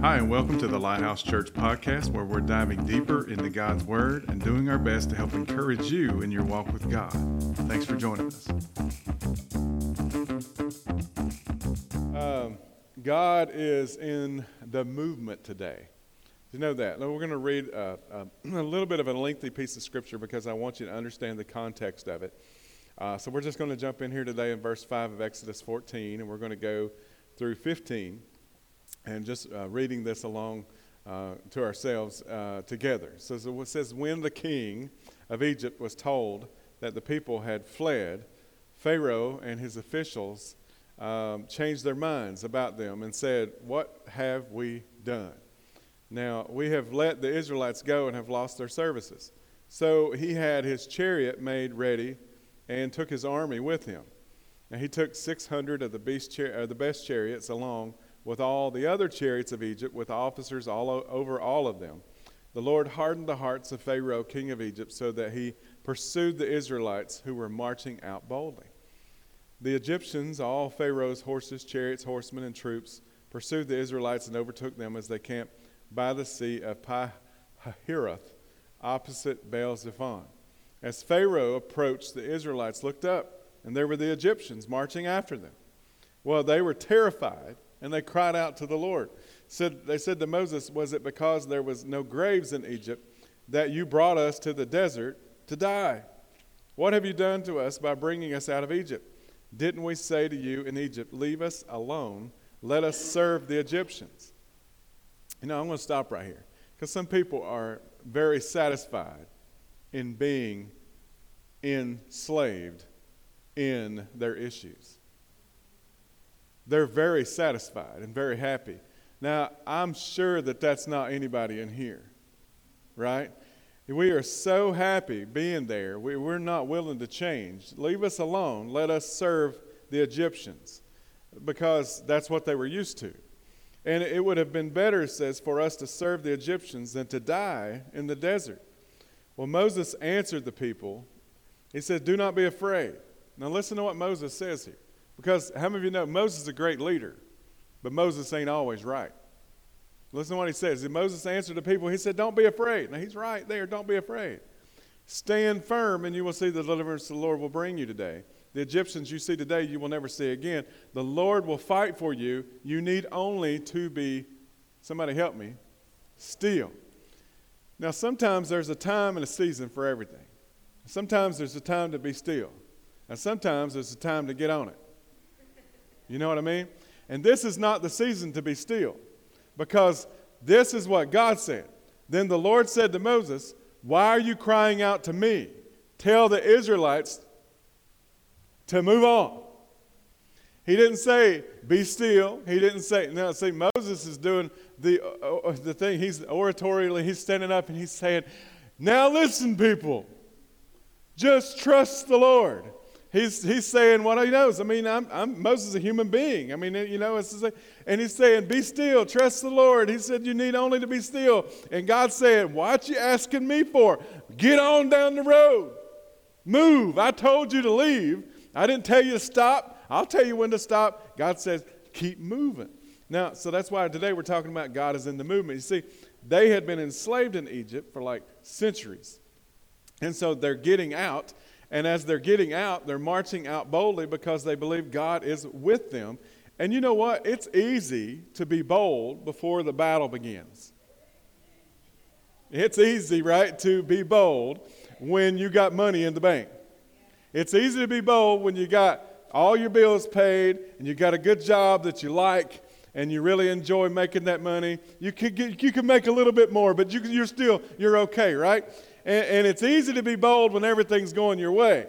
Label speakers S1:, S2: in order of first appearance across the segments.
S1: Hi, and welcome to the Lighthouse Church podcast, where we're diving deeper into God's Word and doing our best to help encourage you in your walk with God. Thanks for joining us. Um, God is in the movement today. You know that. Now we're going to read a, a, a, little bit of a lengthy piece of scripture because I want you to understand the context of it. Uh, so we're just going to jump in here today in verse 5 of Exodus 14, and we're going to go through 15 and just uh, reading this along uh, to ourselves uh, together. So, it says, When the king of Egypt was told that the people had fled, Pharaoh and his officials um, changed their minds about them and said, What have we done? Now, we have let the Israelites go and have lost their services. So he had his chariot made ready and took his army with him. And he took 600 of the, char- uh, the best chariots along with all the other chariots of Egypt, with officers all o- over all of them. The Lord hardened the hearts of Pharaoh, king of Egypt, so that he pursued the Israelites who were marching out boldly. The Egyptians, all Pharaoh's horses, chariots, horsemen, and troops, pursued the Israelites and overtook them as they camped by the sea of Pi-hahiroth, opposite Baal Zephon. As Pharaoh approached, the Israelites looked up, and there were the Egyptians marching after them. Well, they were terrified and they cried out to the Lord. Said, they said to Moses, Was it because there was no graves in Egypt that you brought us to the desert to die? What have you done to us by bringing us out of Egypt? Didn't we say to you in Egypt, Leave us alone, let us serve the Egyptians? You know, I'm going to stop right here because some people are very satisfied in being enslaved in their issues they're very satisfied and very happy. Now, I'm sure that that's not anybody in here, right? We are so happy being there. We, we're not willing to change. Leave us alone. Let us serve the Egyptians because that's what they were used to. And it would have been better, says, for us to serve the Egyptians than to die in the desert. Well, Moses answered the people. He said, Do not be afraid. Now, listen to what Moses says here. Because how many of you know Moses is a great leader, but Moses ain't always right. Listen to what he says. Moses answered the people, he said, Don't be afraid. Now he's right there, don't be afraid. Stand firm, and you will see the deliverance the Lord will bring you today. The Egyptians you see today, you will never see again. The Lord will fight for you. You need only to be, somebody help me, still. Now, sometimes there's a time and a season for everything. Sometimes there's a time to be still, and sometimes there's a time to get on it. You know what I mean? And this is not the season to be still because this is what God said. Then the Lord said to Moses, Why are you crying out to me? Tell the Israelites to move on. He didn't say, Be still. He didn't say, Now, see, Moses is doing the, uh, uh the thing. He's oratorially, he's standing up and he's saying, Now listen, people. Just trust the Lord he's, he's saying what he knows. I mean, I'm, I'm, Moses is a human being. I mean, you know, it's, a, and he's saying, be still, trust the Lord. He said, you need only to be still. And God said, what you asking me for? Get on down the road. Move. I told you to leave. I didn't tell you to stop. I'll tell you when to stop. God says, keep moving. Now, so that's why today we're talking about God is in the movement. You see, they had been enslaved in Egypt for like centuries. And so they're getting out and as they're getting out, they're marching out boldly because they believe God is with them. And you know what? It's easy to be bold before the battle begins. It's easy, right, to be bold when you got money in the bank. It's easy to be bold when you got all your bills paid and you got a good job that you like and you really enjoy making that money. You could get, you can make a little bit more, but you, you're still you're okay, right? And, and it's easy to be bold when everything's going your way.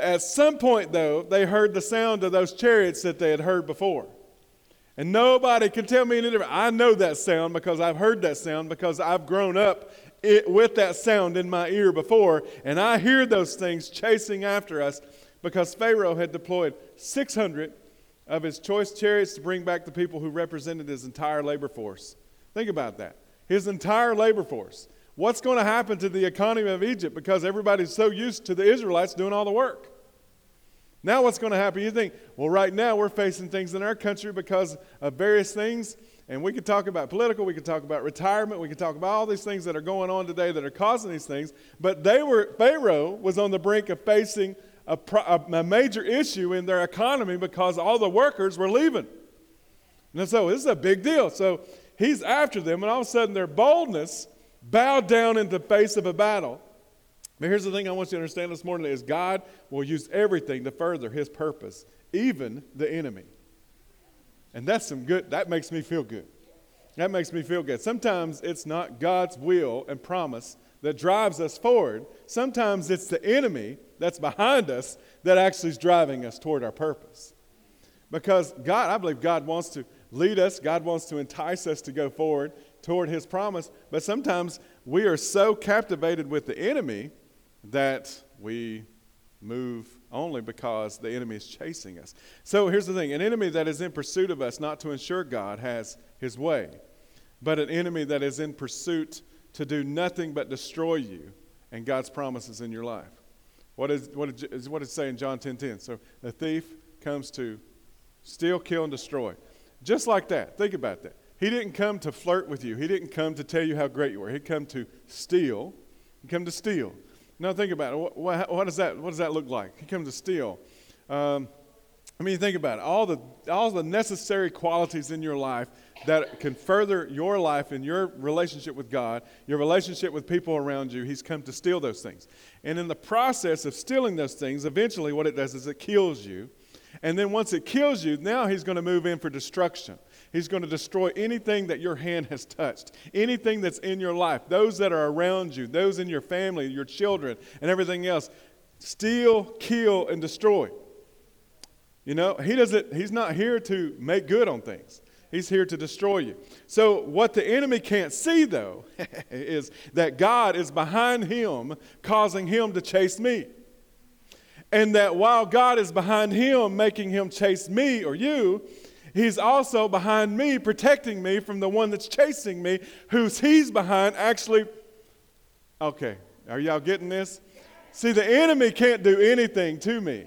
S1: At some point, though, they heard the sound of those chariots that they had heard before. And nobody can tell me any different. I know that sound because I've heard that sound because I've grown up it, with that sound in my ear before. And I hear those things chasing after us because Pharaoh had deployed 600 of his choice chariots to bring back the people who represented his entire labor force. Think about that. His entire labor force. What's going to happen to the economy of Egypt because everybody's so used to the Israelites doing all the work? Now, what's going to happen? You think, well, right now we're facing things in our country because of various things, And we could talk about political, we could talk about retirement, we could talk about all these things that are going on today that are causing these things. But they were, Pharaoh was on the brink of facing a, a major issue in their economy because all the workers were leaving. And so this is a big deal. So he's after them, and all of a sudden their boldness bowed down in the face of a battle. But here's the thing I want you to understand this morning is God will use everything to further his purpose, even the enemy. And that's some good, that makes me feel good. That makes me feel good. Sometimes it's not God's will and promise that drives us forward. Sometimes it's the enemy that's behind us that actually is driving us toward our purpose. Because God, I believe God wants to lead us, God wants to entice us to go forward toward His promise, but sometimes we are so captivated with the enemy that we move only because the enemy is chasing us. So here's the thing an enemy that is in pursuit of us, not to ensure God has his way, but an enemy that is in pursuit to do nothing but destroy you and God's promises in your life. What is what is what it say in John 10:10? 10, 10? So the thief comes to steal, kill, and destroy. Just like that. Think about that. He didn't come to flirt with you. He didn't come to tell you how great you were. He come to steal. He come to steal. Now think about it. What, what, what, does that, what does that look like? He comes to steal. Um, I mean, think about it. All the, all the necessary qualities in your life that can further your life and your relationship with God, your relationship with people around you, He's come to steal those things. And in the process of stealing those things, eventually what it does is it kills you. And then once it kills you, now He's going to move in for destruction. He's going to destroy anything that your hand has touched, anything that's in your life, those that are around you, those in your family, your children, and everything else. Steal, kill, and destroy. You know, he doesn't, he's not here to make good on things. He's here to destroy you. So, what the enemy can't see, though, is that God is behind him, causing him to chase me. And that while God is behind him, making him chase me or you, He's also behind me, protecting me from the one that's chasing me, who's he's behind actually. Okay, are y'all getting this? See, the enemy can't do anything to me,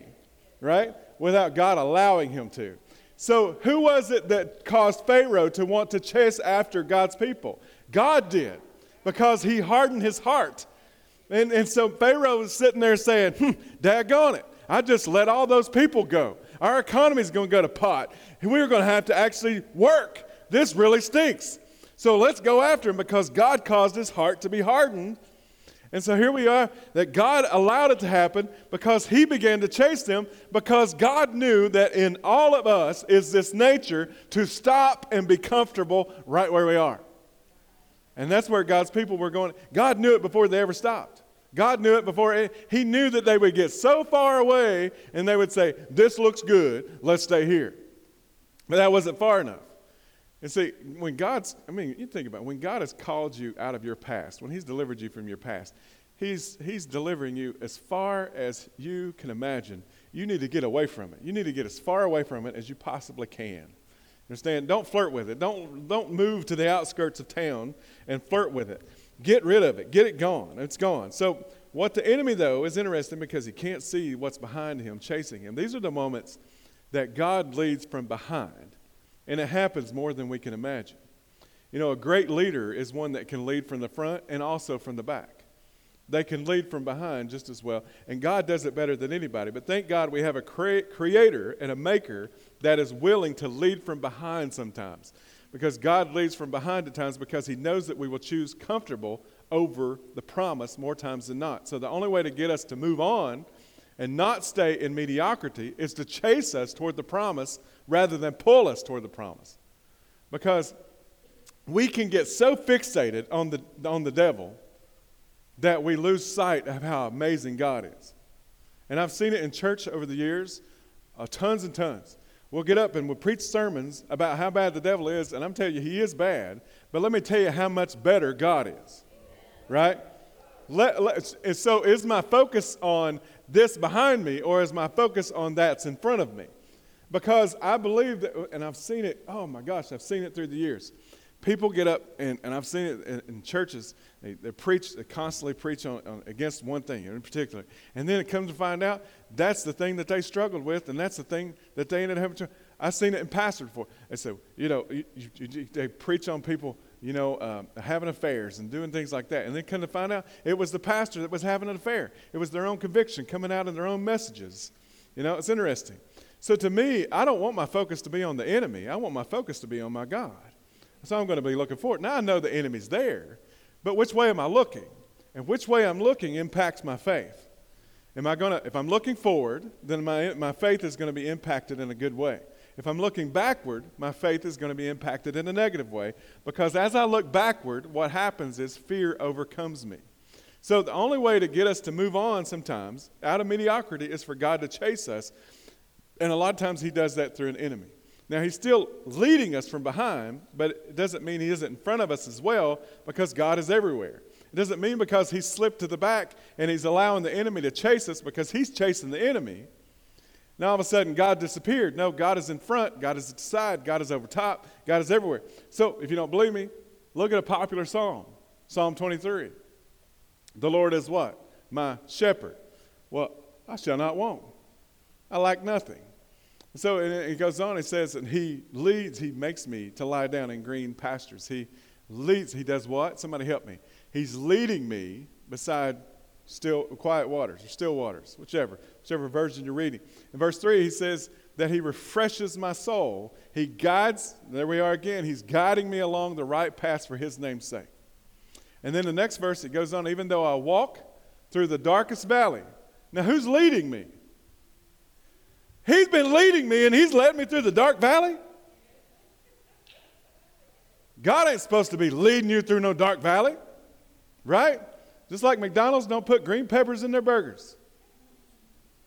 S1: right? Without God allowing him to. So, who was it that caused Pharaoh to want to chase after God's people? God did, because he hardened his heart. And, and so Pharaoh was sitting there saying, hmm, daggone it, I just let all those people go. Our economy is going to go to pot. We're going to have to actually work. This really stinks. So let's go after him because God caused his heart to be hardened. And so here we are that God allowed it to happen because he began to chase them because God knew that in all of us is this nature to stop and be comfortable right where we are. And that's where God's people were going. God knew it before they ever stopped. God knew it before. It, he knew that they would get so far away and they would say, This looks good, let's stay here. But that wasn't far enough. And see, when God's, I mean, you think about it, when God has called you out of your past, when He's delivered you from your past, He's, he's delivering you as far as you can imagine. You need to get away from it. You need to get as far away from it as you possibly can. Understand? Don't flirt with it. Don't, don't move to the outskirts of town and flirt with it. Get rid of it. Get it gone. It's gone. So, what the enemy, though, is interesting because he can't see what's behind him, chasing him. These are the moments that God leads from behind, and it happens more than we can imagine. You know, a great leader is one that can lead from the front and also from the back. They can lead from behind just as well, and God does it better than anybody. But thank God we have a cre- creator and a maker that is willing to lead from behind sometimes because God leads from behind at times because He knows that we will choose comfortable over the promise more times than not. So the only way to get us to move on and not stay in mediocrity is to chase us toward the promise rather than pull us toward the promise. Because we can get so fixated on the, on the devil that we lose sight of how amazing God is. And I've seen it in church over the years, uh, tons and tons. We'll get up and we'll preach sermons about how bad the devil is, and I'm telling you, he is bad. But let me tell you how much better God is. Right? Let, let, so, is my focus on this behind me, or is my focus on that's in front of me? Because I believe that, and I've seen it, oh my gosh, I've seen it through the years people get up, and, and I've seen it in, in churches, they, they, preach, they constantly preach on, on, against one thing in particular. And then it comes to find out that's the thing that they struggled with, and that's the thing that they ended up having to. I've seen it in pastors before. They say, you know, you, you, they preach on people, you know, um, having affairs and doing things like that. And then come to find out, it was the pastor that was having an affair. It was their own conviction coming out in their own messages. You know, it's interesting. So to me, I don't want my focus to be on the enemy. I want my focus to be on my God. So I'm going to be looking forward. Now I know the enemy's there, but which way am I looking? And which way I'm looking impacts my faith. Am I going to, if I'm looking forward, then my, my faith is going to be impacted in a good way. If I'm looking backward, my faith is going to be impacted in a negative way because as I look backward, what happens is fear overcomes me. So the only way to get us to move on sometimes out of mediocrity is for God to chase us. And a lot of times he does that through an enemy. Now he's still leading us from behind, but it doesn't mean he isn't in front of us as well because God is everywhere. It doesn't mean because he's slipped to the back and he's allowing the enemy to chase us because he's chasing the enemy. Now all of a sudden God disappeared. No, God is in front, God is at the side, God is over top, God is everywhere. So if you don't believe me, look at a popular psalm, Psalm 23. The Lord is what? My shepherd. Well, I shall not want. I lack nothing. So it goes on, it says, and he leads, he makes me to lie down in green pastures. He leads, he does what? Somebody help me. He's leading me beside still quiet waters or still waters, whichever, whichever version you're reading. In verse 3, he says that he refreshes my soul. He guides, there we are again, he's guiding me along the right path for his name's sake. And then the next verse, it goes on, even though I walk through the darkest valley. Now, who's leading me? He's been leading me and he's led me through the dark valley. God ain't supposed to be leading you through no dark valley, right? Just like McDonald's don't put green peppers in their burgers.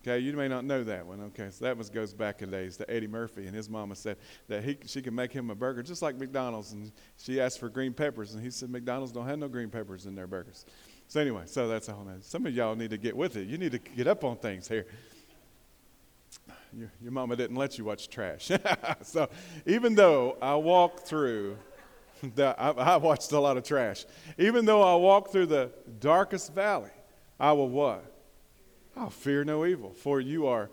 S1: Okay, you may not know that one. Okay, so that was goes back in days to Eddie Murphy, and his mama said that he she could make him a burger just like McDonald's, and she asked for green peppers, and he said McDonald's don't have no green peppers in their burgers. So anyway, so that's a whole nother. Some of y'all need to get with it. You need to get up on things here. Your, your mama didn't let you watch trash. so even though I walk through the, I, watched a lot of trash. Even though I walk through the darkest valley, I will what? I'll fear no evil, for you are,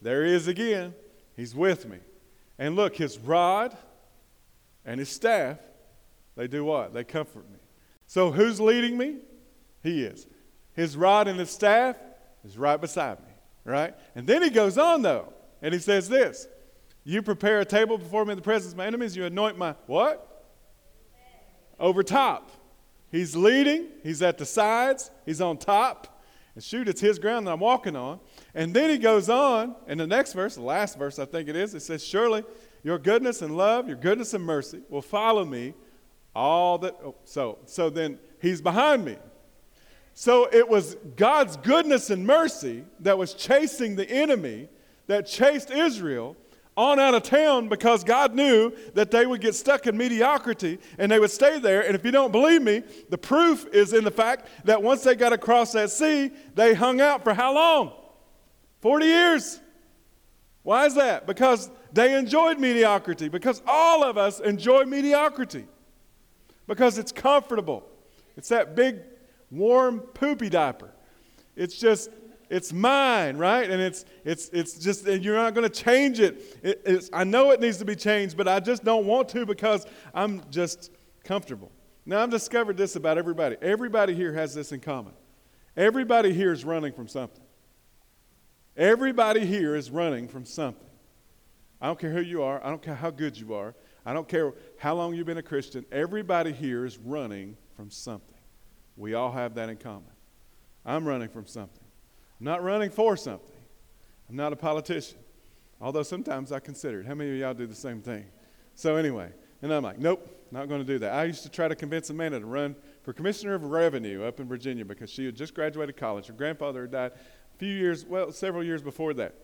S1: there he is again. He's with me. And look, his rod and his staff, they do what? They comfort me. So who's leading me? He is. His rod and his staff is right beside me, right? And then he goes on, though, and he says this You prepare a table before me in the presence of my enemies, you anoint my what? Over top. He's leading, he's at the sides, he's on top. And shoot, it's his ground that I'm walking on. And then he goes on, in the next verse, the last verse I think it is, it says, Surely your goodness and love, your goodness and mercy will follow me all that. Oh, so, so then he's behind me. So it was God's goodness and mercy that was chasing the enemy, that chased Israel on out of town because God knew that they would get stuck in mediocrity and they would stay there. And if you don't believe me, the proof is in the fact that once they got across that sea, they hung out for how long? 40 years. Why is that? Because they enjoyed mediocrity, because all of us enjoy mediocrity, because it's comfortable. It's that big, warm, poopy diaper. It's just it's mine, right? And it's it's it's just and you're not going to change it. it I know it needs to be changed, but I just don't want to because I'm just comfortable. Now I've discovered this about everybody. Everybody here has this in common. Everybody here is running from something. Everybody here is running from something. I don't care who you are. I don't care how good you are. I don't care how long you've been a Christian. Everybody here is running from something. We all have that in common. I'm running from something. I'm not running for something. I'm not a politician. Although sometimes I consider it. How many of y'all do the same thing? So, anyway, and I'm like, nope, not going to do that. I used to try to convince Amanda to run for Commissioner of Revenue up in Virginia because she had just graduated college. Her grandfather had died a few years, well, several years before that.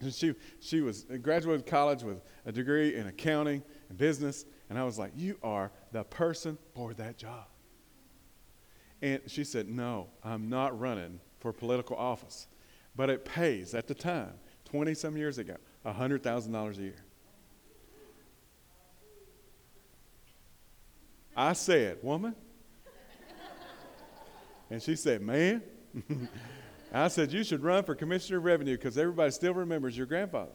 S1: And she, she was uh, graduated college with a degree in accounting and business. And I was like, you are the person for that job. And she said, no, I'm not running for political office. But it pays at the time, 20 some years ago, $100,000 a year. I said, Woman? And she said, Man? I said, You should run for Commissioner of Revenue because everybody still remembers your grandfather.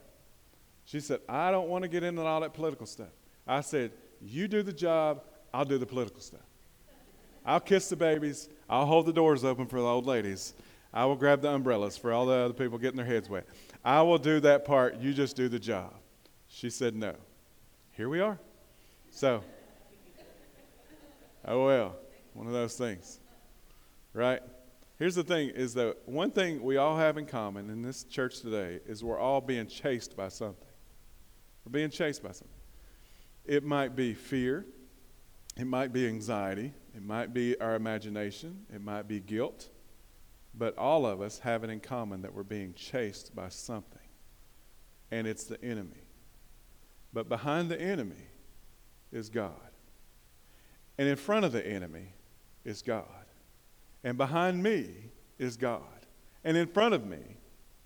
S1: She said, I don't want to get into all that political stuff. I said, You do the job, I'll do the political stuff. I'll kiss the babies, I'll hold the doors open for the old ladies, I will grab the umbrellas for all the other people getting their heads wet. I will do that part, you just do the job. She said, No. Here we are. So, oh well, one of those things, right? Here's the thing is that one thing we all have in common in this church today is we're all being chased by something. We're being chased by something. It might be fear, it might be anxiety, it might be our imagination, it might be guilt, but all of us have it in common that we're being chased by something, and it's the enemy. But behind the enemy is God. And in front of the enemy is God. And behind me is God. And in front of me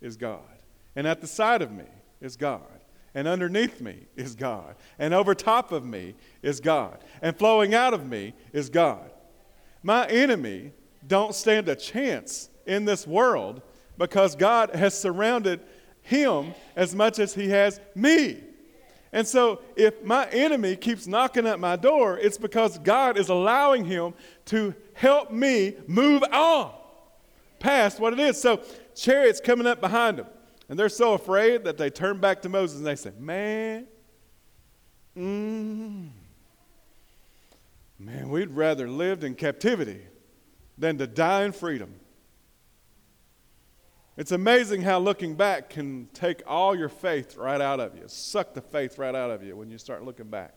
S1: is God. And at the side of me is God. And underneath me is God. And over top of me is God. And flowing out of me is God. My enemy don't stand a chance in this world because God has surrounded him as much as he has me. And so, if my enemy keeps knocking at my door, it's because God is allowing him to help me move on past what it is. So, chariots coming up behind them, and they're so afraid that they turn back to Moses and they say, Man, mm, man, we'd rather lived in captivity than to die in freedom. It's amazing how looking back can take all your faith right out of you, suck the faith right out of you when you start looking back.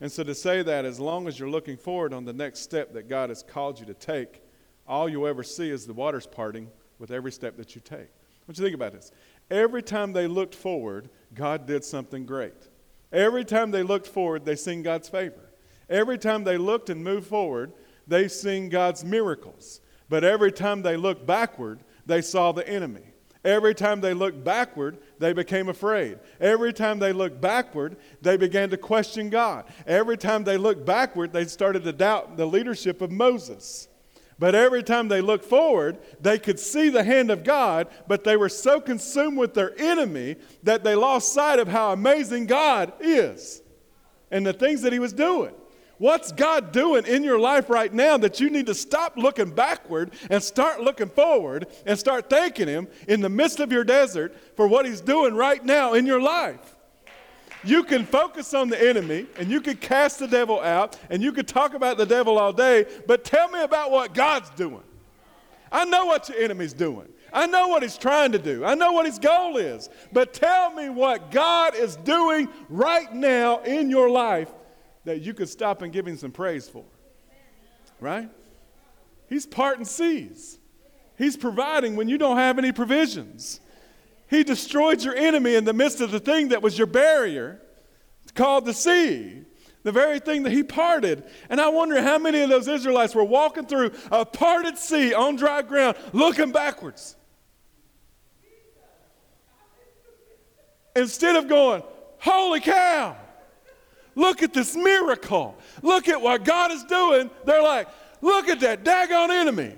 S1: And so to say that, as long as you're looking forward on the next step that God has called you to take, all you'll ever see is the waters parting with every step that you take. What you think about this? Every time they looked forward, God did something great. Every time they looked forward, they sing God's favor. Every time they looked and moved forward, they sing God's miracles. But every time they looked backward, they saw the enemy. Every time they looked backward, they became afraid. Every time they looked backward, they began to question God. Every time they looked backward, they started to doubt the leadership of Moses. But every time they looked forward, they could see the hand of God, but they were so consumed with their enemy that they lost sight of how amazing God is and the things that He was doing. What's God doing in your life right now that you need to stop looking backward and start looking forward and start thanking Him in the midst of your desert for what He's doing right now in your life? You can focus on the enemy and you can cast the devil out and you can talk about the devil all day, but tell me about what God's doing. I know what your enemy's doing. I know what he's trying to do. I know what his goal is. But tell me what God is doing right now in your life that you could stop and give him some praise for. Right? He's parting seas. He's providing when you don't have any provisions. He destroyed your enemy in the midst of the thing that was your barrier, called the sea, the very thing that he parted. And I wonder how many of those Israelites were walking through a parted sea on dry ground, looking backwards. Instead of going, Holy cow! Look at this miracle. Look at what God is doing. They're like, look at that daggone enemy.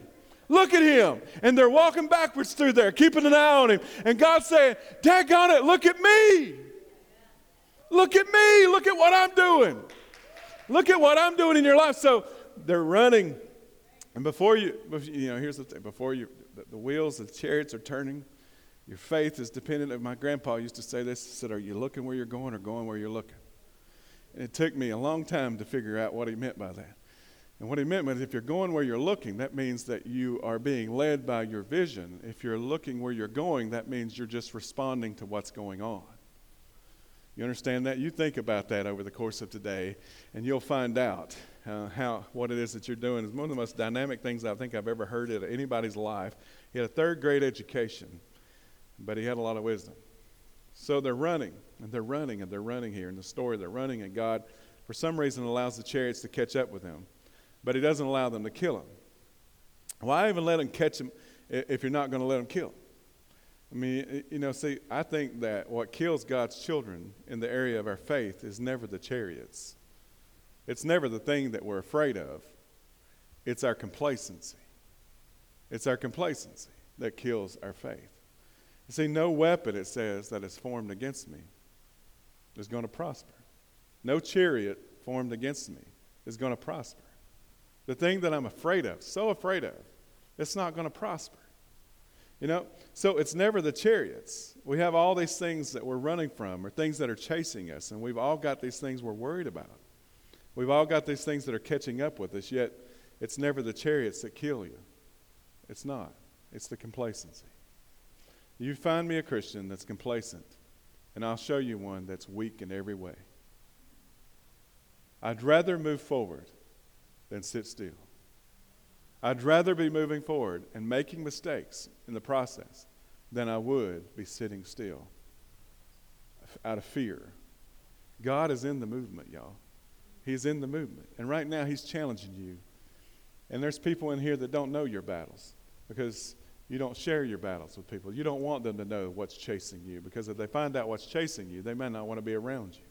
S1: Look at him. And they're walking backwards through there, keeping an eye on him. And God's saying, daggone it, look at me. Look at me. Look at what I'm doing. Look at what I'm doing in your life. So they're running. And before you, you know, here's the thing before you, the, the wheels, the chariots are turning. Your faith is dependent my grandpa used to say this. He said, Are you looking where you're going or going where you're looking? It took me a long time to figure out what he meant by that. And what he meant was if you're going where you're looking, that means that you are being led by your vision. If you're looking where you're going, that means you're just responding to what's going on. You understand that? You think about that over the course of today, and you'll find out uh, how what it is that you're doing is one of the most dynamic things I think I've ever heard in anybody's life. He had a third grade education, but he had a lot of wisdom. So they're running, and they're running, and they're running here in the story. They're running, and God, for some reason, allows the chariots to catch up with them, but He doesn't allow them to kill him. Why even let them catch him if you're not going to let them kill him? I mean, you know, see, I think that what kills God's children in the area of our faith is never the chariots. It's never the thing that we're afraid of. It's our complacency. It's our complacency that kills our faith. You see, no weapon, it says, that is formed against me is going to prosper. No chariot formed against me is going to prosper. The thing that I'm afraid of, so afraid of, it's not going to prosper. You know, so it's never the chariots. We have all these things that we're running from or things that are chasing us, and we've all got these things we're worried about. We've all got these things that are catching up with us, yet it's never the chariots that kill you. It's not, it's the complacency. You find me a Christian that's complacent, and I'll show you one that's weak in every way. I'd rather move forward than sit still. I'd rather be moving forward and making mistakes in the process than I would be sitting still out of fear. God is in the movement, y'all. He's in the movement. And right now, He's challenging you. And there's people in here that don't know your battles because you don't share your battles with people. You don't want them to know what's chasing you because if they find out what's chasing you, they may not want to be around you.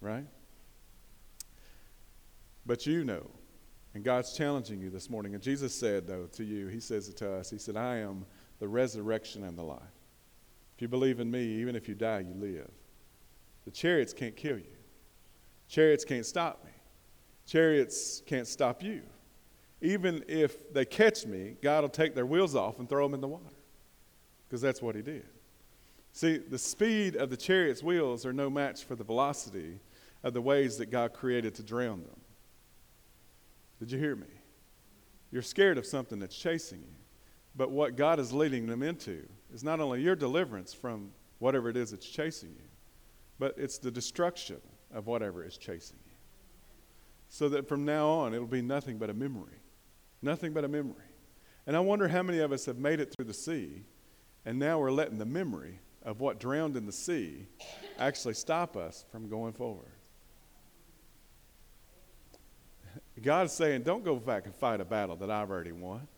S1: Right? But you know. And God's challenging you this morning. And Jesus said, though, to you, He says it to us, He said, I am the resurrection and the life. If you believe in me, even if you die, you live. The chariots can't kill you, chariots can't stop me, chariots can't stop you. Even if they catch me, God will take their wheels off and throw them in the water because that's what He did. See, the speed of the chariot's wheels are no match for the velocity of the waves that God created to drown them. Did you hear me? You're scared of something that's chasing you. But what God is leading them into is not only your deliverance from whatever it is that's chasing you, but it's the destruction of whatever is chasing you. So that from now on, it'll be nothing but a memory. Nothing but a memory. And I wonder how many of us have made it through the sea, and now we're letting the memory of what drowned in the sea actually stop us from going forward. God's saying, don't go back and fight a battle that I've already won.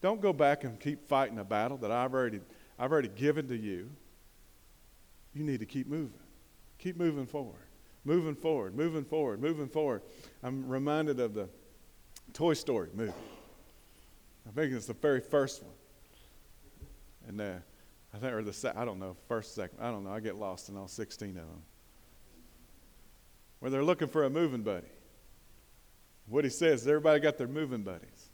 S1: Don't go back and keep fighting a battle that I've already, I've already given to you. You need to keep moving. Keep moving forward. Moving forward, moving forward, moving forward. I'm reminded of the Toy Story movie. I think it's the very first one. And uh, I think, or the, se- I don't know, first, second, I don't know. I get lost in all 16 of them. Where they're looking for a moving buddy. What he says, is everybody got their moving buddies.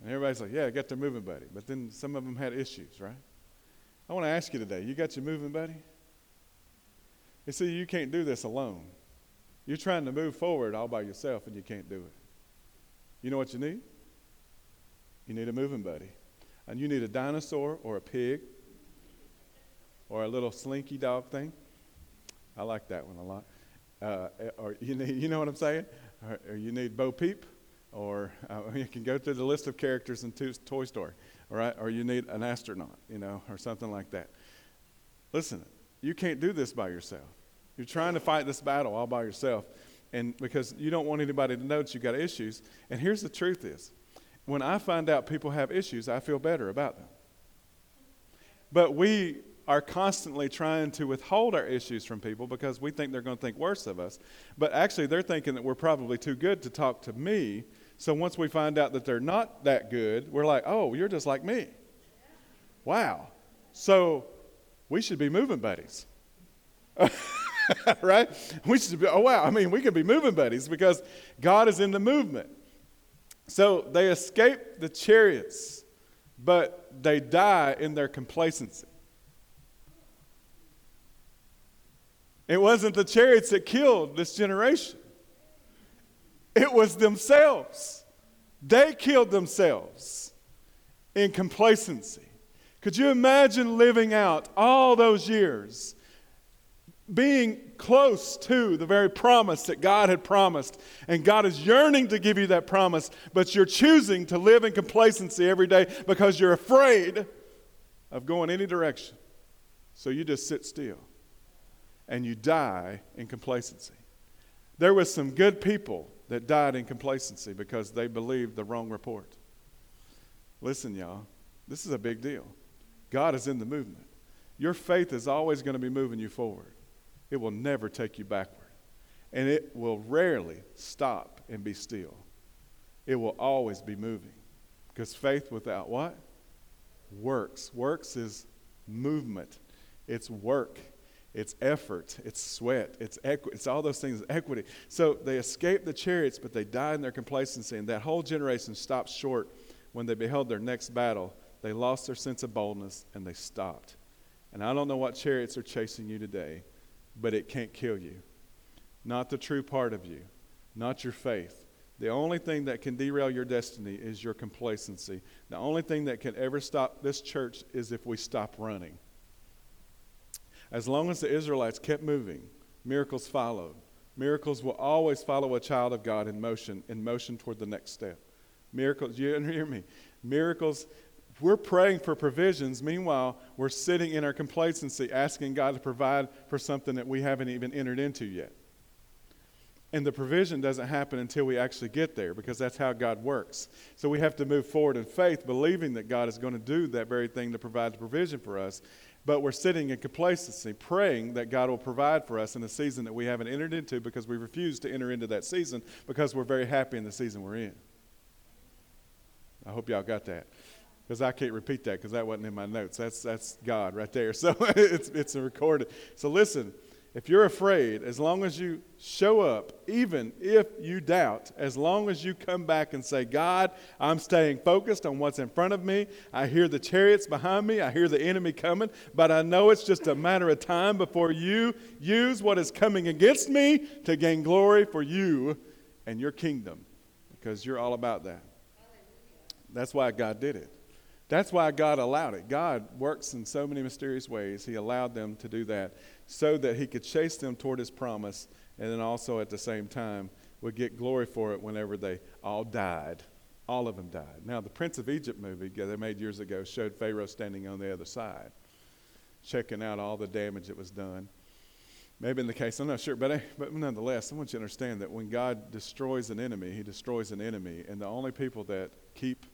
S1: And everybody's like, yeah, I got their moving buddy. But then some of them had issues, right? I want to ask you today, you got your moving buddy? You see, you can't do this alone. You're trying to move forward all by yourself and you can't do it. You know what you need? You need a moving buddy. And you need a dinosaur or a pig or a little slinky dog thing. I like that one a lot. Uh, or you, need, you know what I'm saying? Or, or you need Bo Peep, or uh, you can go through the list of characters in Toy Story, all right? Or you need an astronaut, you know, or something like that. Listen, you can't do this by yourself. You're trying to fight this battle all by yourself, and because you don't want anybody to know that you've got issues. And here's the truth: is when I find out people have issues, I feel better about them. But we are constantly trying to withhold our issues from people because we think they're going to think worse of us. But actually, they're thinking that we're probably too good to talk to me. So once we find out that they're not that good, we're like, oh, you're just like me. Wow. So we should be moving buddies. right? We should be, oh, wow. I mean, we can be moving buddies because God is in the movement. So they escape the chariots, but they die in their complacency. It wasn't the chariots that killed this generation, it was themselves. They killed themselves in complacency. Could you imagine living out all those years, being close to the very promise that God had promised, and God is yearning to give you that promise, but you're choosing to live in complacency every day because you're afraid of going any direction. So you just sit still and you die in complacency. There was some good people that died in complacency because they believed the wrong report. Listen, y'all, this is a big deal. God is in the movement. Your faith is always going to be moving you forward. It will never take you backward. And it will rarely stop and be still. It will always be moving. Because faith without what? Works. Works is movement, it's work. it's effort, it's sweat, it's equity, it's all those things, equity. So they escaped the chariots, but they died in their complacency. And that whole generation stopped short when they beheld their next battle. They lost their sense of boldness and they stopped. And I don't know what chariots are chasing you today, but it can't kill you. Not the true part of you, not your faith. The only thing that can derail your destiny is your complacency. The only thing that can ever stop this church is if we stop running. As long as the Israelites kept moving, miracles followed. Miracles will always follow a child of God in motion, in motion toward the next step. Miracles, you hear me? Miracles, we're praying for provisions. Meanwhile, we're sitting in our complacency asking God to provide for something that we haven't even entered into yet. And the provision doesn't happen until we actually get there because that's how God works. So we have to move forward in faith, believing that God is going to do that very thing to provide the provision for us. But we're sitting in complacency, praying that God will provide for us in a season that we haven't entered into because we refuse to enter into that season because we're very happy in the season we're in. I hope y'all got that. Because I can't repeat that because that wasn't in my notes. That's, that's God right there. So it's, it's recorded. So listen, if you're afraid, as long as you show up, even if you doubt, as long as you come back and say, God, I'm staying focused on what's in front of me. I hear the chariots behind me, I hear the enemy coming, but I know it's just a matter of time before you use what is coming against me to gain glory for you and your kingdom, because you're all about that. That's why God did it. That's why God allowed it. God works in so many mysterious ways. He allowed them to do that so that he could chase them toward his promise and then also at the same time would get glory for it whenever they all died. All of them died. Now, the Prince of Egypt movie they made years ago showed Pharaoh standing on the other side, checking out all the damage that was done. Maybe in the case, I'm not sure, but, but nonetheless, I want you to understand that when God destroys an enemy, he destroys an enemy, and the only people that keep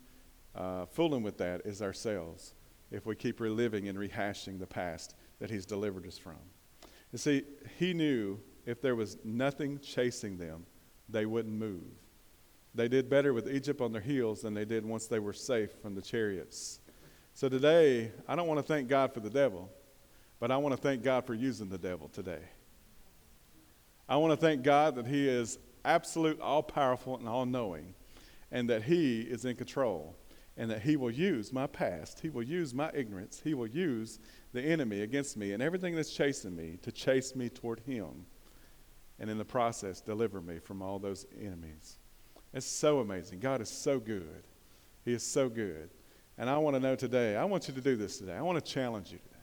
S1: uh, fooling with that is ourselves if we keep reliving and rehashing the past that he's delivered us from. You see, he knew if there was nothing chasing them, they wouldn't move. They did better with Egypt on their heels than they did once they were safe from the chariots. So today, I don't want to thank God for the devil, but I want to thank God for using the devil today. I want to thank God that he is absolute, all powerful, and all knowing, and that he is in control and that he will use my past, he will use my ignorance, he will use the enemy against me and everything that's chasing me to chase me toward him. And in the process, deliver me from all those enemies. It's so amazing. God is so good. He is so good. And I want to know today, I want you to do this today. I want to challenge you today.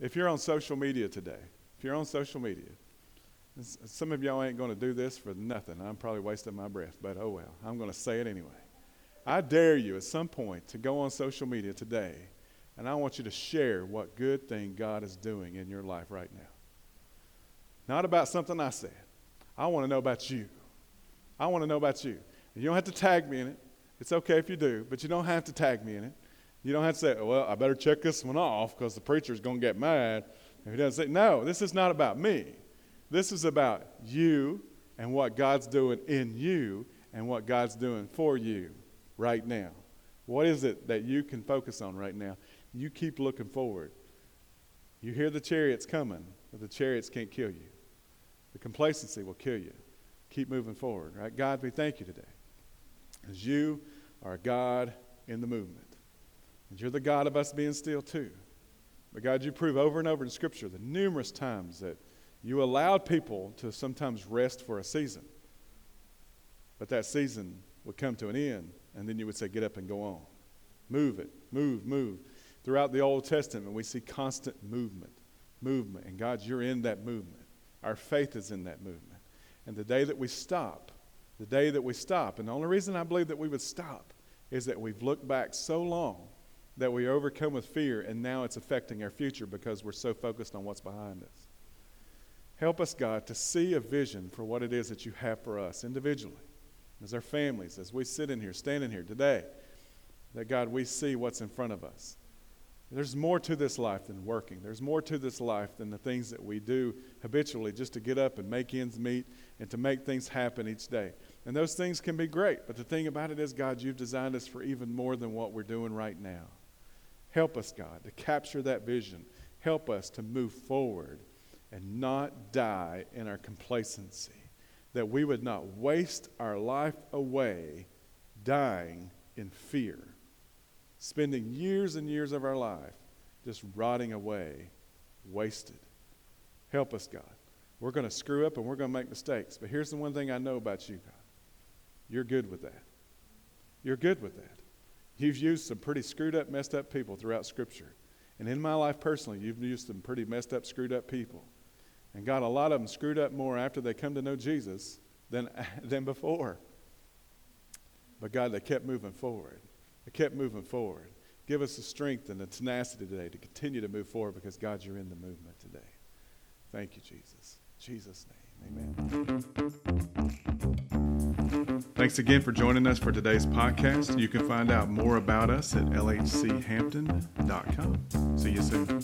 S1: If you're on social media today, if you're on social media, some of y'all ain't going to do this for nothing. I'm probably wasting my breath, but oh well. I'm going to say it anyway. I dare you at some point to go on social media today, and I want you to share what good thing God is doing in your life right now. Not about something I said. I want to know about you. I want to know about you. You don't have to tag me in it. It's okay if you do, but you don't have to tag me in it. You don't have to say, well, I better check this one off because the preacher's going to get mad if he doesn't say, no, this is not about me. This is about you and what God's doing in you and what God's doing for you right now? What is it that you can focus on right now? You keep looking forward. You hear the chariots coming, but the chariots can't kill you. The complacency will kill you. Keep moving forward, right? God, we thank you today. As you are God in the movement. And you're the God of us being still too. But God, you prove over and over in Scripture the numerous times that you allowed people to sometimes rest for a season. But that season would come to an end and then you would say, Get up and go on. Move it, move, move. Throughout the Old Testament, we see constant movement, movement. And God, you're in that movement. Our faith is in that movement. And the day that we stop, the day that we stop, and the only reason I believe that we would stop is that we've looked back so long that we overcome with fear, and now it's affecting our future because we're so focused on what's behind us. Help us, God, to see a vision for what it is that you have for us individually as our families, as we sit in here, standing here today, that God, we see what's in front of us. There's more to this life than working. There's more to this life than the things that we do habitually just to get up and make ends meet and to make things happen each day. And those things can be great, but the thing about it is, God, you've designed us for even more than what we're doing right now. Help us, God, to capture that vision. Help us to move forward and not die in our complacency. That we would not waste our life away dying in fear, spending years and years of our life just rotting away, wasted. Help us, God. We're going to screw up and we're going to make mistakes. But here's the one thing I know about you, God you're good with that. You're good with that. You've used some pretty screwed up, messed up people throughout Scripture. And in my life personally, you've used some pretty messed up, screwed up people. And God, a lot of them screwed up more after they come to know Jesus than, than before. But God, they kept moving forward. They kept moving forward. Give us the strength and the tenacity today to continue to move forward because, God, you're in the movement today. Thank you, Jesus. In Jesus' name, Amen. Thanks again for joining us for today's podcast. You can find out more about us at lhchampton.com. See you soon.